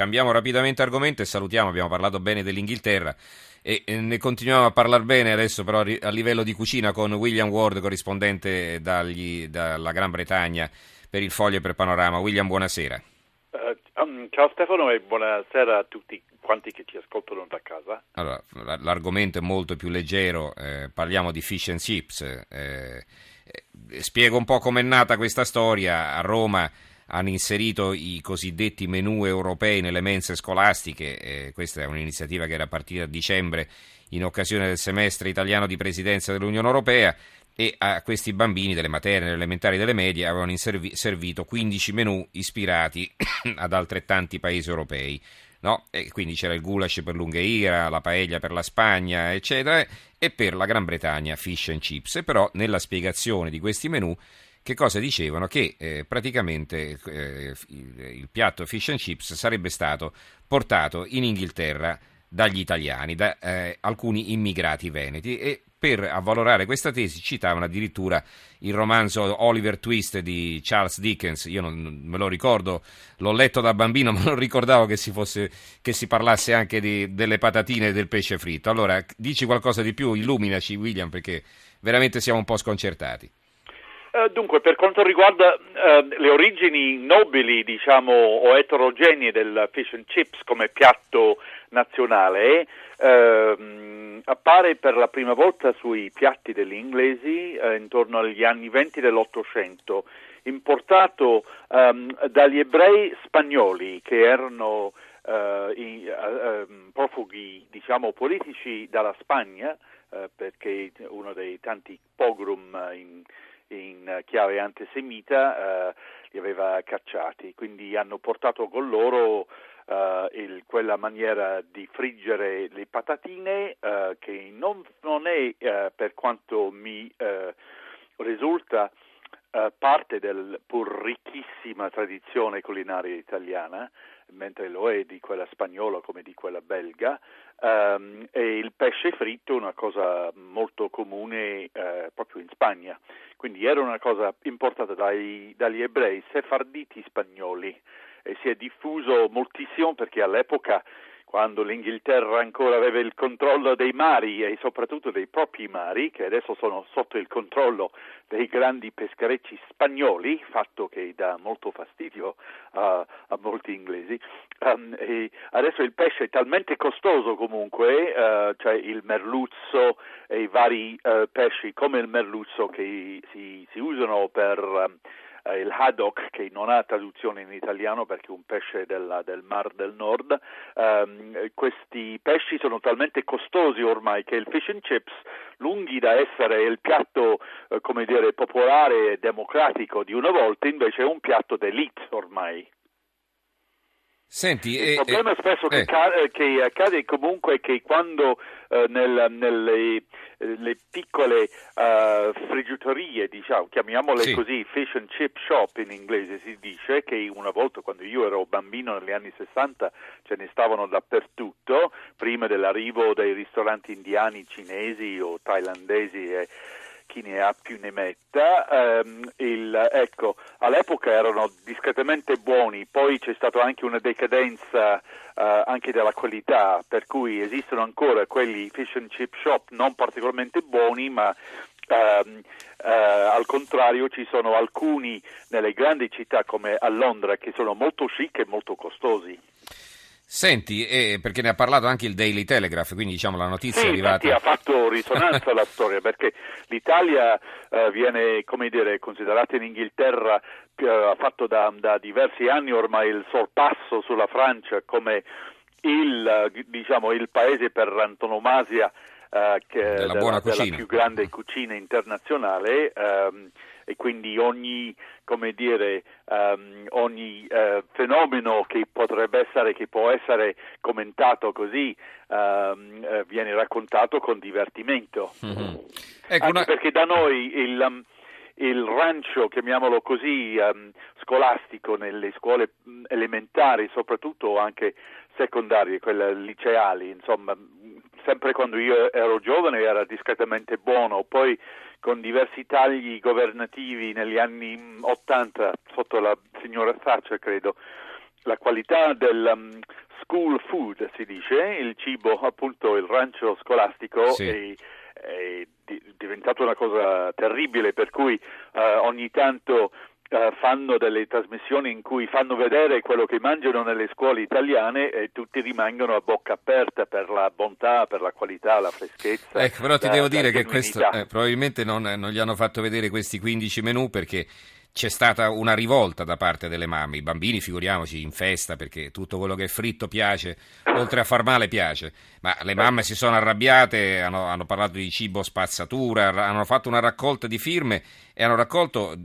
cambiamo rapidamente argomento e salutiamo, abbiamo parlato bene dell'Inghilterra e ne continuiamo a parlare bene adesso però a livello di cucina con William Ward, corrispondente dagli, dalla Gran Bretagna per il Foglio e per Panorama. William, buonasera. Uh, um, ciao Stefano e buonasera a tutti quanti che ci ascoltano da casa. Allora, l'argomento è molto più leggero, eh, parliamo di fish and chips. Eh, eh, spiego un po' com'è nata questa storia. A Roma hanno inserito i cosiddetti menù europei nelle mense scolastiche. Eh, questa è un'iniziativa che era partita a dicembre in occasione del semestre italiano di presidenza dell'Unione Europea e a questi bambini delle materne, delle elementari e delle medie avevano servito 15 menù ispirati ad altrettanti paesi europei. No? quindi c'era il goulash per l'Ungheria, la paella per la Spagna, eccetera, e per la Gran Bretagna fish and chips. E però nella spiegazione di questi menù che cosa dicevano? Che eh, praticamente eh, il, il, piatto fish and chips sarebbe stato portato in Inghilterra dagli italiani, da eh, alcuni immigrati veneti e per avvalorare questa tesi citavano addirittura il romanzo Oliver Twist di Charles Dickens. Io non me lo ricordo, l'ho letto da bambino, ma non ricordavo che si, fosse, che si parlasse anche di, delle patatine e del pesce fritto. Allora, dici qualcosa di più, illuminaci, William, perché veramente siamo un po' sconcertati. Uh, dunque, per quanto riguarda uh, le origini nobili, diciamo, o eterogenee del fish and chips come piatto nazionale, uh, appare per la prima volta sui piatti degli inglesi eh, intorno agli anni 20 dell'Ottocento, importato um, dagli ebrei spagnoli che erano i, ehm, profughi, diciamo, politici dalla Spagna, perché uno dei tanti pogrom in in chiave antisemita eh, li aveva cacciati, quindi hanno portato con loro eh, il, quella maniera di friggere le patatine eh, che non, non è eh, per quanto mi risulta eh, parte della pur ricchissima tradizione culinaria italiana, mentre lo è di quella spagnola come di quella belga, um, e il pesce fritto è una cosa molto comune eh, proprio in Spagna, quindi era una cosa importata dai, dagli ebrei sefarditi spagnoli e si è diffuso moltissimo perché all'epoca quando l'Inghilterra ancora aveva il controllo dei mari e soprattutto dei propri mari, che adesso sono sotto il controllo dei grandi pescherecci spagnoli, fatto che dà molto fastidio a, a molti inglesi. Um, adesso il pesce è talmente costoso comunque, uh, cioè il merluzzo e i vari uh, pesci come il merluzzo che si, si usano per... Um, eh, il haddock che non ha traduzione in italiano perché è un pesce della, del Mar del Nord, ehm, questi pesci sono talmente costosi ormai che il fish and chips, lunghi da essere il piatto eh, come dire, popolare e democratico di una volta, invece è un piatto d'elite ormai. Senti, il eh, problema eh, spesso eh. Che, che, accade comunque è che quando eh, nel, nelle le piccole uh, friggitoriere, diciamo, chiamiamole sì. così, fish and chip shop in inglese si dice, che una volta quando io ero bambino negli anni 60 ce ne stavano dappertutto, prima dell'arrivo dei ristoranti indiani, cinesi o thailandesi e chi ne ha più ne metta. Um, il, ecco, all'epoca erano discretamente buoni, poi c'è stata anche una decadenza uh, anche della qualità, per cui esistono ancora quelli fish and chip shop non particolarmente buoni, ma Uh, uh, al contrario ci sono alcuni nelle grandi città come a Londra che sono molto chic e molto costosi. Senti, eh, perché ne ha parlato anche il Daily Telegraph, quindi diciamo la notizia sì, è arrivata. Sì, ha fatto risonanza la storia, perché l'Italia eh, viene, come dire, considerata in Inghilterra, eh, ha fatto da, da, diversi anni ormai il sorpasso sulla Francia come il, diciamo, il paese per antonomasia eh, che, della, della, della, più grande cucina internazionale. Ehm, e quindi ogni, dire, um, ogni uh, fenomeno che potrebbe essere, che può essere commentato così, um, uh, viene raccontato con divertimento. Mm-hmm. Ecco una... perché da noi il, um, il rancio, chiamiamolo così, um, scolastico nelle scuole elementari, soprattutto anche secondarie, quelle liceali, insomma, sempre quando io ero giovane era discretamente buono, poi con diversi tagli governativi negli anni 80 sotto la signora Thatcher, credo, la qualità del um, school food, si dice, il cibo, appunto il rancio scolastico sì. è, è, diventato una cosa terribile, per cui uh, ogni tanto Uh, fanno delle trasmissioni in cui fanno vedere quello che mangiano nelle scuole italiane e tutti rimangono a bocca aperta per la bontà, per la qualità, la freschezza. Ecco, però ti la, devo dire che questo eh, probabilmente non, non, gli hanno fatto vedere questi 15 menù perché c'è stata una rivolta da parte delle mamme. I bambini, figuriamoci, in festa perché tutto quello che è fritto piace, oltre a far male piace. Ma le mamme si sono arrabbiate, hanno, hanno parlato di cibo spazzatura, hanno fatto una raccolta di firme e hanno raccolto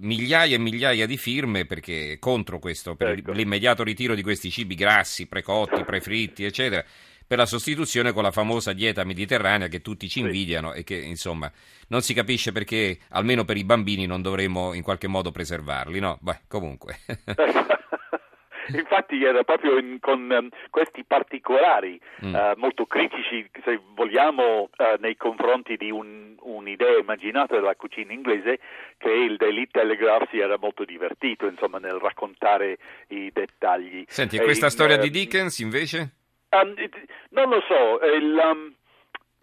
migliaia e migliaia di firme perché contro questo, per ecco. l'immediato ritiro di questi cibi grassi, precotti, prefritti, eccetera per la sostituzione con la famosa dieta mediterranea che tutti ci invidiano e che insomma non si capisce perché almeno per i bambini non dovremmo in qualche modo preservarli, no? Beh, comunque. Infatti era proprio in, con um, questi particolari mm. uh, molto critici, se vogliamo, uh, nei confronti di un, un'idea immaginata della cucina inglese, che il Daily Telegraph si era molto divertito insomma, nel raccontare i dettagli. Senti, e questa in, storia uh, di Dickens invece? Um, non lo so, il, um,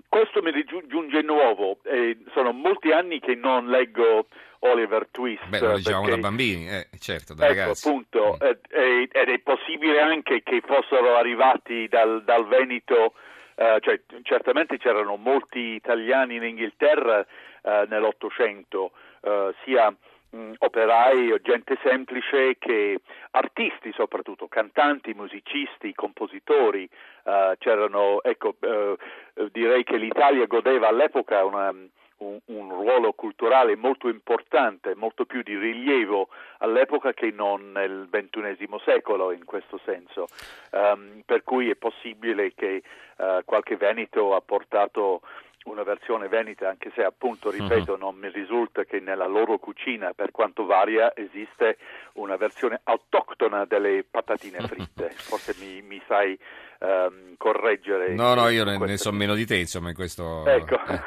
questo mi giunge nuovo, eh, sono molti anni che non leggo Oliver Twist. Beh, lo leggiamo perché, da bambini, eh, certo, da ecco, ragazzi. appunto, mm. eh, ed è possibile anche che fossero arrivati dal, dal Veneto, eh, cioè certamente c'erano molti italiani in Inghilterra eh, nell'Ottocento, eh, sia operai o gente semplice che artisti soprattutto, cantanti, musicisti, compositori, uh, c'erano, ecco, uh, direi che l'Italia godeva all'epoca una, un, un, ruolo culturale molto importante, molto più di rilievo all'epoca che non nel XXI secolo in questo senso, um, per cui è possibile che uh, qualche Veneto ha portato una versione veneta, anche se appunto, mhm. ripeto, non mi risulta che nella loro cucina, per quanto varia, esiste una versione autoctona delle patatine fritte. Forse mi, mi sai um, correggere. No, no, io ne, ne so meno di te, insomma, in questo... Ecco. Eh,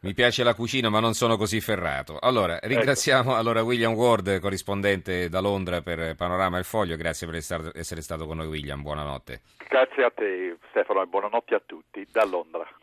mi piace la cucina, ma non sono così ferrato. Allora, ecco. ringraziamo ecco. allora William Ward, corrispondente da Londra per Panorama e il Foglio. Grazie per essere stato con noi, William. Buonanotte. Grazie a te, Stefano, e buonanotte a tutti da Londra.